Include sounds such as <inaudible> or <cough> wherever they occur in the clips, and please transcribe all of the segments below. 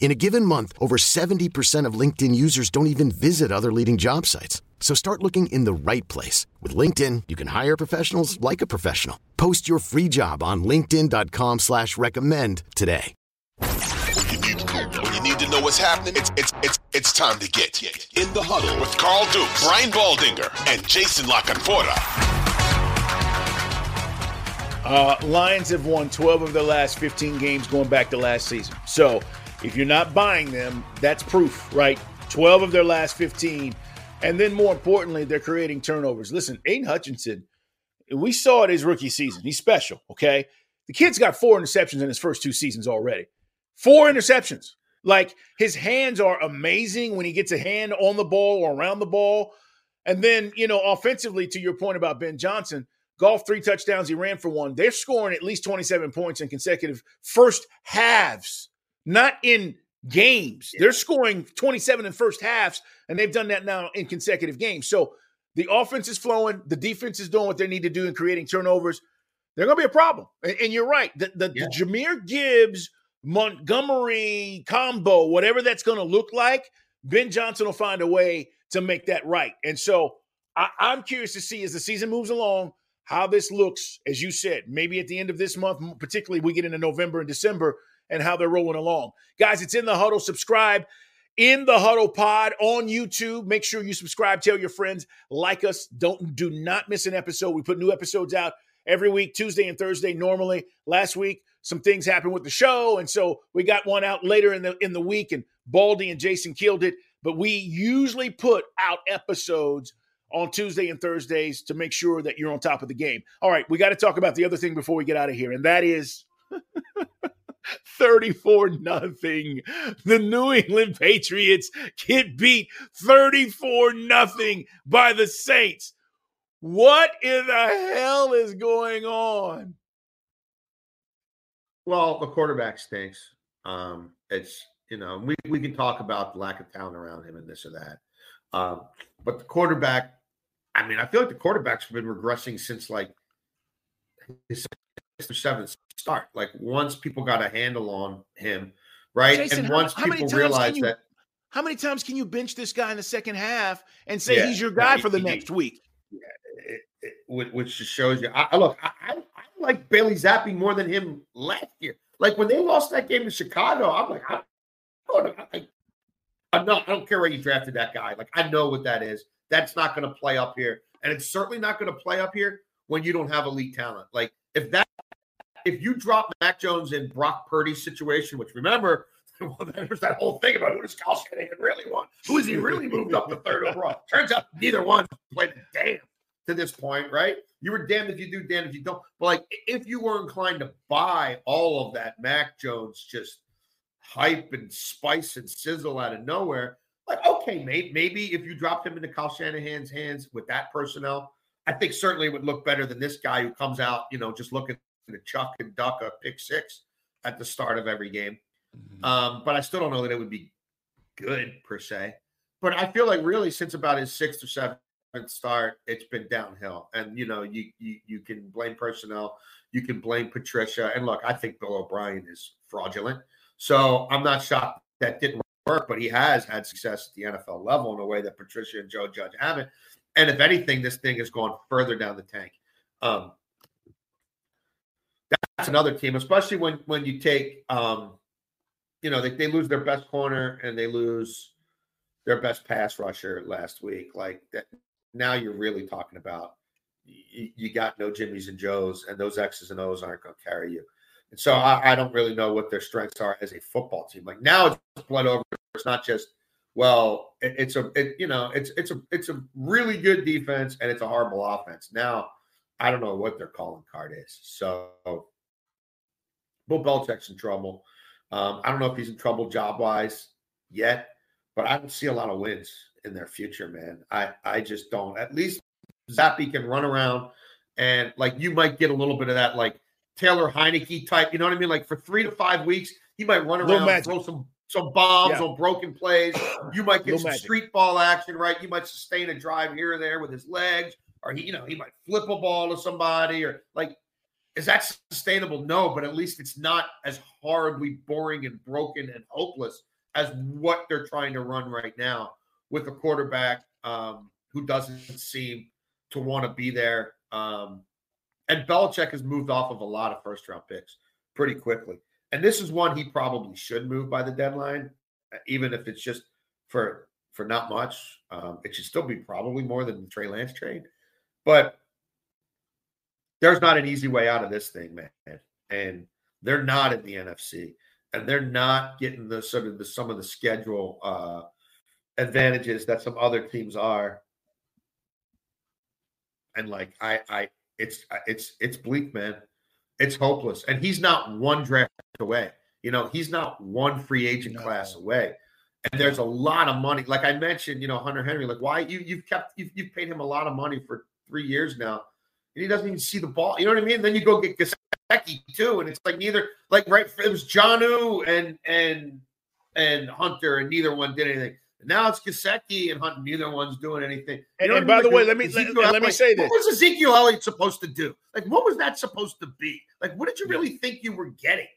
In a given month, over 70% of LinkedIn users don't even visit other leading job sites. So start looking in the right place. With LinkedIn, you can hire professionals like a professional. Post your free job on linkedin.com slash recommend today. When you need, when you need to know what's happening, it's, it's, it's, it's time to get in the huddle with Carl Duke, Brian Baldinger, and Jason La Canfora. Uh, Lions have won 12 of their last 15 games going back to last season. So if you're not buying them, that's proof, right? 12 of their last 15. And then more importantly, they're creating turnovers. Listen, Aidan Hutchinson, we saw it his rookie season. He's special, okay? The kid's got four interceptions in his first two seasons already. Four interceptions. Like his hands are amazing when he gets a hand on the ball or around the ball. And then, you know, offensively, to your point about Ben Johnson, Goff three touchdowns, he ran for one. They're scoring at least 27 points in consecutive first halves not in games. Yeah. They're scoring 27 in first halves, and they've done that now in consecutive games. So the offense is flowing, the defense is doing what they need to do in creating turnovers. They're going to be a problem. And, and you're right. The, the, yeah. the Jahmyr Gibbs, Montgomery combo, whatever that's going to look like, Ben Johnson will find a way to make that right. And so I, I'm curious to see as the season moves along how this looks, as you said, maybe at the end of this month, particularly we get into November and December and how they're rolling along. Guys, it's in the huddle. Subscribe in the huddle pod on YouTube. Make sure you subscribe, tell your friends, like us. Don't do not miss an episode. We put new episodes out every week, Tuesday and Thursday normally. Last week, some things happened with the show, and so we got one out later in the in the week, and Baldy and Jason killed it. But we usually put out episodes on Tuesday and Thursdays to make sure that you're on top of the game. All right, we got to talk about the other thing before we get out of here, and that is <laughs> 34 nothing. The New England Patriots get beat 34 nothing by the Saints. What in the hell is going on? Well, the quarterback stinks. Um, it's you know we we can talk about the lack of talent around him and this or that, um, but the quarterback. I mean, I feel like the quarterbacks been regressing since like his or seventh start. Like once people got a handle on him, right? Jason, and once how, people realized you, that. How many times can you bench this guy in the second half and say yeah, he's your guy for the he, next week? It, it, which just shows you. I, look, I, I, I, like Bailey Zappe more than him last year. Like when they lost that game to Chicago, I'm like, I, I, I'm not. I don't care where you drafted that guy. Like I know what that is. That's not going to play up here, and it's certainly not going to play up here when you don't have elite talent. Like if that if you drop Mac Jones in Brock Purdy's situation, which remember, <laughs> well, there's that whole thing about who does Kyle Shanahan really want? Who has he really moved up the third overall? Turns out neither one played damn to this point, right? You were damned if you do, damned if you don't. But like, if you were inclined to buy all of that Mac Jones just hype and spice and sizzle out of nowhere, like, okay, maybe, maybe if you dropped him into Kyle Shanahan's hands with that personnel, I think certainly it would look better than this guy who comes out, you know, just looking to chuck and duck a pick six at the start of every game. Mm-hmm. Um, but I still don't know that it would be good per se. But I feel like really since about his sixth or seventh start, it's been downhill. And you know, you you you can blame personnel, you can blame Patricia. And look, I think Bill O'Brien is fraudulent. So I'm not shocked that didn't work, but he has had success at the NFL level in a way that Patricia and Joe Judge haven't. And if anything, this thing has gone further down the tank. Um, that's another team, especially when when you take um, you know, they, they lose their best corner and they lose their best pass rusher last week. Like that now you're really talking about you, got no Jimmys and Joes, and those X's and O's aren't going to carry you. And so I, I, don't really know what their strengths are as a football team. Like now it's blood over. It's not just well, it, it's a it, you know it's it's a it's a really good defense and it's a horrible offense. Now I don't know what their calling card is. So Bill Belichick's in trouble. Um, I don't know if he's in trouble job wise yet, but I don't see a lot of wins in their future, man. I I just don't. At least Zappe can run around and like you might get a little bit of that like Taylor Heinicke type. You know what I mean? Like for three to five weeks, he might run around, throw some some bombs yeah. on broken plays. You might get some magic. street ball action, right? You might sustain a drive here or there with his legs, or he, you know, he might flip a ball to somebody, or like, is that sustainable? No, but at least it's not as horribly boring and broken and hopeless as what they're trying to run right now with a quarterback um, who doesn't seem to want to be there. Um, and Belichick has moved off of a lot of first round picks pretty quickly. And this is one he probably should move by the deadline, even if it's just for for not much. Um, it should still be probably more than the Trey Lance trade. But there's not an easy way out of this thing, man. And they're not in the NFC. And they're not getting the sort of the some of the schedule uh advantages that some other teams are. And like I I it's it's it's bleak, man. It's hopeless. And he's not one draft away. You know, he's not one free agent no. class away. And there's a lot of money. Like I mentioned, you know, Hunter Henry, like why you you've kept you've, you've paid him a lot of money for three years now. He doesn't even see the ball. You know what I mean? Then you go get Gesicki too. And it's like neither like right it was Jonnu and and and Hunter, and neither one did anything. Now it's Gesicki and Hunt. Neither one's doing anything. And, and by the way, let me let, let, me say this: What was Ezekiel Elliott supposed to do? Like, what was that supposed to be? Like, what did you really think you were getting?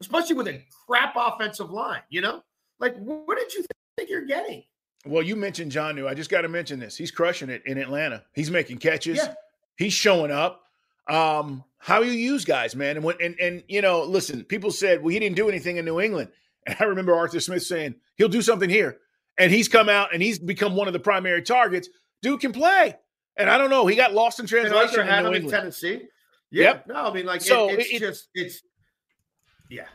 Especially with a crap offensive line, you know? Like, what did you think you're getting? Well, you mentioned Jonnu. I just got to mention this. He's crushing it in Atlanta. He's making catches. Yeah. He's showing up. Um, how you use guys, man. And when and and you know, listen, people said, well, he didn't do anything in New England. <laughs> And I remember Arthur Smith saying, he'll do something here and he's come out and he's become one of the primary targets. Dude can play, and I don't know. He got lost in translation. And in, in Tennessee. Yeah. Yep. No, I mean, like, so it, it's it, just it's yeah.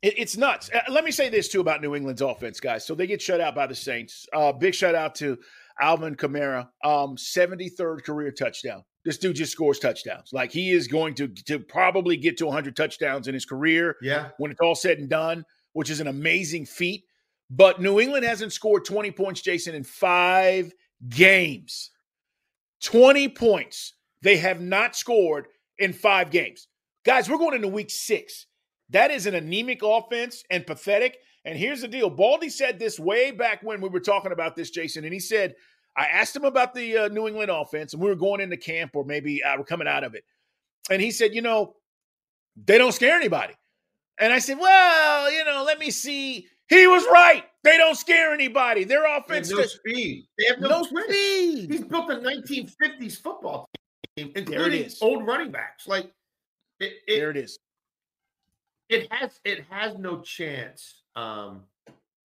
It, it's nuts. Uh, let me say this too about New England's offense, guys. So they get shut out by the Saints. Uh, big shout out to Alvin Kamara, um, 73rd career touchdown. This dude just scores touchdowns. Like he is going to to probably get to 100 touchdowns in his career. Yeah. When it's all said and done, which is an amazing feat. But New England hasn't scored 20 points, Jason, in five games. 20 points. They have not scored in five games. Guys, we're going into week six. That is an anemic offense and pathetic. And here's the deal Baldy said this way back when we were talking about this, Jason. And he said, I asked him about the uh, New England offense, and we were going into camp or maybe uh, we're coming out of it. And he said, You know, they don't scare anybody. And I said, Well, you know, let me see he was right. They don't scare anybody. Their offense no speed. They have no, no speed. He's built a 1950s football team, including old running backs. Like it, it, there it is. It has it has no chance. Um,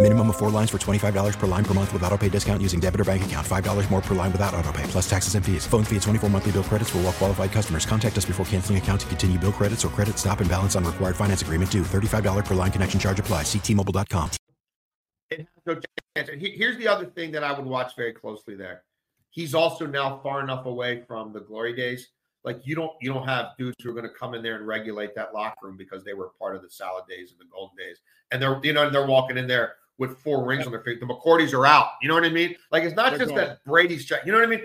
Minimum of four lines for twenty five dollars per line per month with auto pay discount using debit or bank account. Five dollars more per line without auto pay, plus taxes and fees. Phone fee at twenty four monthly bill credits for well qualified customers. Contact us before canceling account to continue bill credits or credit stop and balance on required finance agreement due. Thirty five dollar per line connection charge apply. Ctmobile.com. Here's the other thing that I would watch very closely there. He's also now far enough away from the glory days. Like you don't you don't have dudes who are going to come in there and regulate that locker room because they were part of the salad days and the golden days. And they're you know they're walking in there with four rings on their feet. The McCourties are out. You know what I mean? Like it's not they're just that Brady's check. You know what I mean?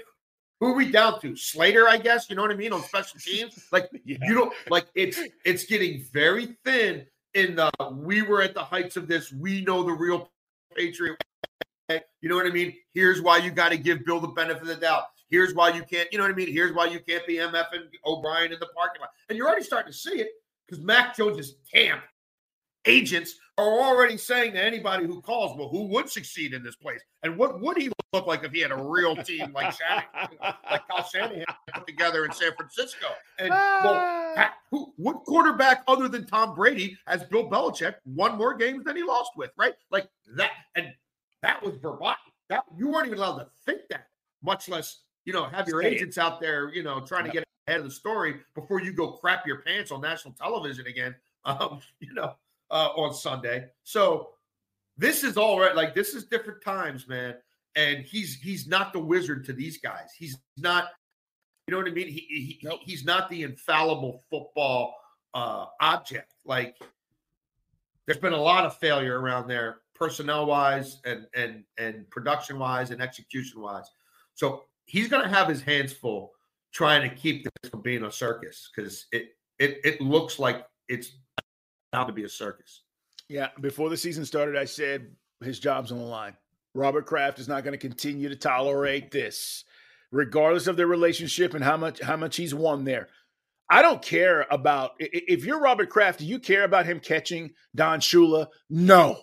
Who are we down to? Slater, I guess. You know what I mean on special teams. <laughs> Like yeah. you don't like it's it's getting very thin in the we were at the heights of this. We know the real Patriot. You know what I mean? Here's why you got to give Bill the benefit of the doubt. Here's why you can't, you know what I mean? Here's why you can't be MF and O'Brien in the parking lot. And you're already starting to see it because Mac Jones' is camp agents are already saying to anybody who calls, well, who would succeed in this place? And what would he look like if he had a real team like Shanahan, <laughs> like Kyle Shanahan put together in San Francisco? And well, who, what quarterback other than Tom Brady has Bill Belichick won more games than he lost with, right? Like that, and that was verboten. That you weren't even allowed to think that, much less, you know, have your agents out there, you know, trying to get ahead of the story before you go crap your pants on national television again. <laughs> Um, you know, uh, on Sunday. So this is all right. Like this is different times, man. And he's he's not the wizard to these guys. He's not. You know what I mean? He, he nope. he's not the infallible football uh, object. Like there's been a lot of failure around there, personnel wise, and and and production wise, and execution wise. So he's going to have his hands full trying to keep this from being a circus because it it it looks like it's bound to be a circus. Yeah, before the season started, I said his job's on the line. Robert Kraft is not going to continue to tolerate this, regardless of their relationship and how much how much he's won there. I don't care about if you're Robert Kraft. Do you care about him catching Don Shula? No.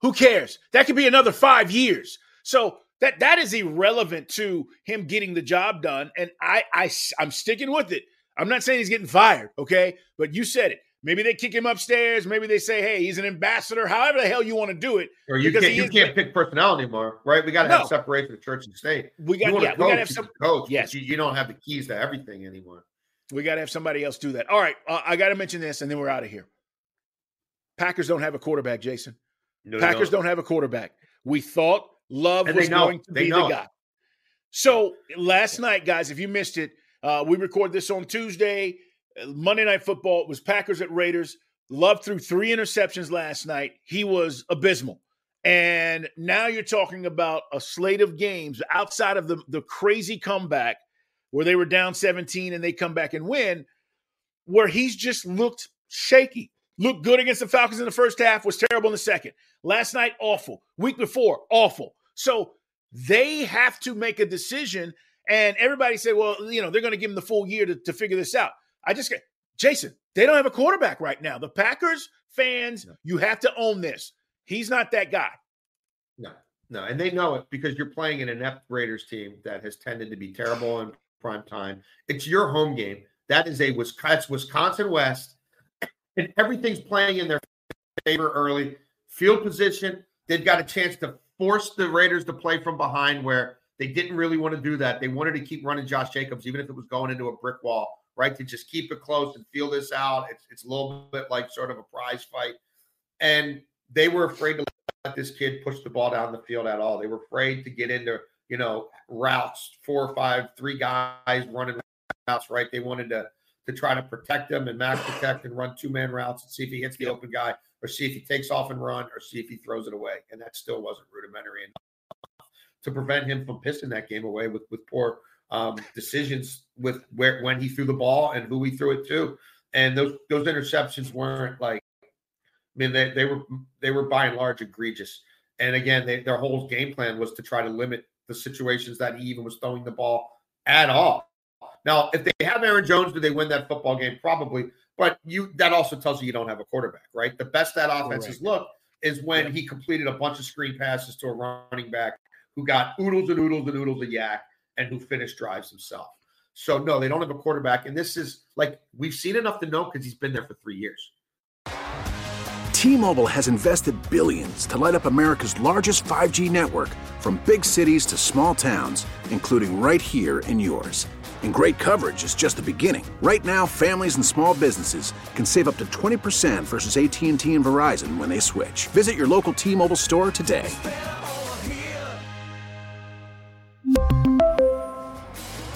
Who cares? That could be another five years. So that that is irrelevant to him getting the job done. And I, I I'm sticking with it. I'm not saying he's getting fired, okay? But you said it. Maybe they kick him upstairs. Maybe they say, "Hey, he's an ambassador." However the hell you want to do it, or you can't, you can't pick personnel anymore, right? We got to no. have separation of church and state. We got, yeah, we got to have some coach. Yes, you, you, don't have the keys to everything anymore. We got to have somebody else do that. All right, uh, I got to mention this, and then we're out of here. Packers don't have a quarterback, Jason. No, Packers don't. don't have a quarterback. We thought Love and was going to they be know. the guy. So last night, guys, if you missed it, uh, we record this on Tuesday. Monday Night Football was Packers at Raiders. Love threw three interceptions last night. He was abysmal. And now you're talking about a slate of games outside of the, the crazy comeback where they were down 17 and they come back and win, where he's just looked shaky. Looked good against the Falcons in the first half, was terrible in the second. Last night, awful. Week before, awful. So they have to make a decision. And everybody said, well, you know, they're going to give him the full year to, to figure this out. I just get Jason, they don't have a quarterback right now. The Packers fans, no. you have to own this. He's not that guy. No, no. And they know it because you're playing in an inept Raiders team that has tended to be terrible in prime time. It's your home game. That is a Wisconsin, Wisconsin West, and everything's playing in their favor early. Field position, they've got a chance to force the Raiders to play from behind where they didn't really want to do that. They wanted to keep running Josh Jacobs, even if it was going into a brick wall right? To just keep it close and feel this out. It's, it's a little bit like sort of a prize fight. And they were afraid to let this kid push the ball down the field at all. They were afraid to get into, you know, routes, four or five, three guys running routes, right? They wanted to to try to protect him and max protect and run two man routes and see if he hits the open guy or see if he takes off and run or see if he throws it away. And that still wasn't rudimentary enough to prevent him from pissing that game away with with poor um, decisions with where when he threw the ball and who he threw it to. And those those interceptions weren't like, I mean, they, they were they were by and large egregious. And again, they, their whole game plan was to try to limit the situations that he even was throwing the ball at all. Now, if they have Aaron Jones, do they win that football game? Probably. But you that also tells you you don't have a quarterback, right? The best that offense has looked is when yeah. he completed a bunch of screen passes to a running back who got oodles and oodles and oodles of YAC and who finished drives himself. So no, they don't have a quarterback, and this is like we've seen enough to know because he's been there for three years. T-Mobile has invested billions to light up America's largest 5G network, from big cities to small towns, including right here in yours. And great coverage is just the beginning. Right now, families and small businesses can save up to 20% versus AT&T and Verizon when they switch. Visit your local T-Mobile store today.